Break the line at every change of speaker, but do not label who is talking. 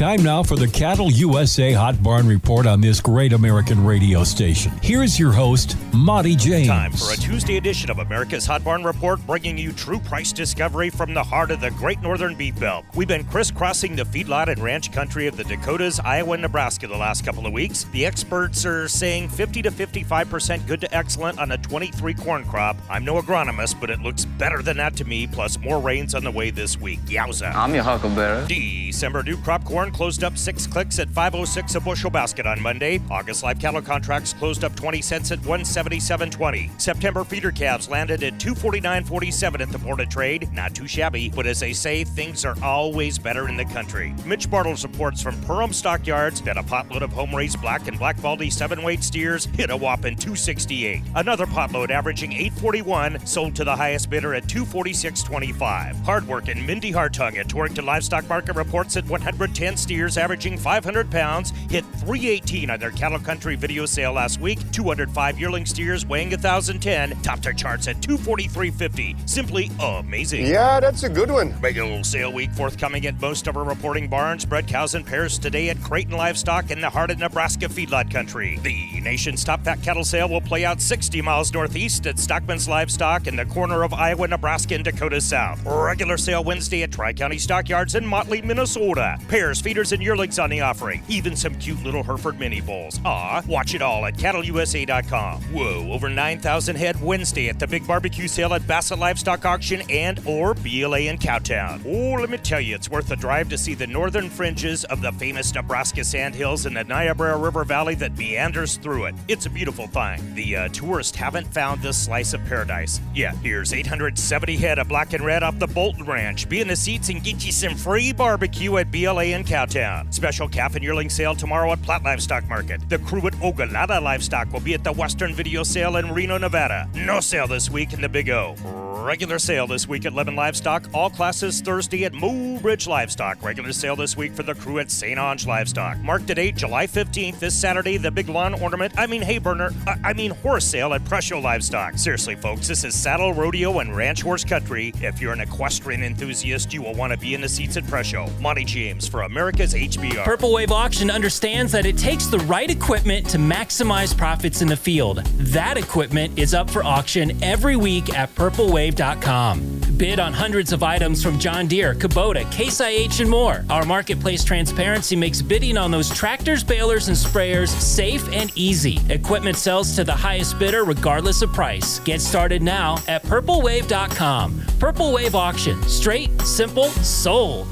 Time now for the Cattle USA Hot Barn Report on this great American radio station. Here's your host, Monte James.
Time for a Tuesday edition of America's Hot Barn Report, bringing you true price discovery from the heart of the Great Northern Beef Belt. We've been crisscrossing the feedlot and ranch country of the Dakotas, Iowa, and Nebraska the last couple of weeks. The experts are saying 50 to 55% good to excellent on a 23 corn crop. I'm no agronomist, but it looks better than that to me, plus more rains on the way this week. Yowza.
I'm your huckleberry.
December new crop corn closed up six clicks at 506 a bushel basket on Monday. August live cattle contracts closed up 20 cents at 177.20. September feeder calves landed at 249.47 at the Board of Trade. Not too shabby, but as they say, things are always better in the country. Mitch Bartles reports from Perham Stockyards that a potload of home raised black and black Baldy seven weight steers hit a whopping 268. Another potload averaging 841 sold to the highest bidder at 246.25. Hard work Hardworking Mindy Hartung at Torrington Livestock Market reports at 110 steers averaging 500 pounds hit 318 on their cattle country video sale last week. 205 yearling steers weighing 1,010 topped their charts at 243.50. Simply amazing.
Yeah, that's a good one.
Regular sale week forthcoming at most of our reporting barns. Bred cows and pairs today at Creighton Livestock in the heart of Nebraska feedlot country. The nation's top fat cattle sale will play out 60 miles northeast at Stockman's Livestock in the corner of Iowa, Nebraska, and Dakota South. Regular sale Wednesday at Tri County Stockyards in Motley, Minnesota. Pairs, feeders, and yearlings on the offering. Even some cute little Hereford mini bulls. Ah, watch it all at cattleusa.com. Whoa, over 9,000 head Wednesday at the big barbecue sale at Bassett Livestock Auction and or BLA in Cowtown. Oh, let me tell you, it's worth a drive to see the northern fringes of the famous Nebraska sandhills and the Niobrara River Valley that meanders through it. It's a beautiful find. The uh, tourists haven't found this slice of paradise. Yeah, here's 870 head of black and red off the Bolton Ranch. Be in the seats and get you some free barbecue at BLA in Cowtown. Special calf and yearling sale tomorrow at Platt Livestock Market. The crew at Ogallala Livestock will be at the Western Video Sale in Reno, Nevada. No sale this week in the Big O. Regular sale this week at Lemmon Livestock. All classes Thursday at Moo Ridge Livestock. Regular sale this week for the crew at St. Onge Livestock. Mark the date, July 15th, this Saturday, the big lawn ornament, I mean hay burner, uh, I mean horse sale at Presho Livestock. Seriously, folks, this is saddle, rodeo, and ranch horse country. If you're an equestrian enthusiast, you will want to be in the seats at Presho. Monte James for America's HBR.
Purple Wave Auction understands that it takes the right equipment to maximize profits in the field. That equipment is up for auction every week at Bid on hundreds of items from John Deere, Kubota, Case IH, and more. Our marketplace transparency makes bidding on those tractors, balers, and sprayers safe and easy. Equipment sells to the highest bidder regardless of price. Get started now at purplewave.com. Purple Wave Auction. Straight, simple, sold.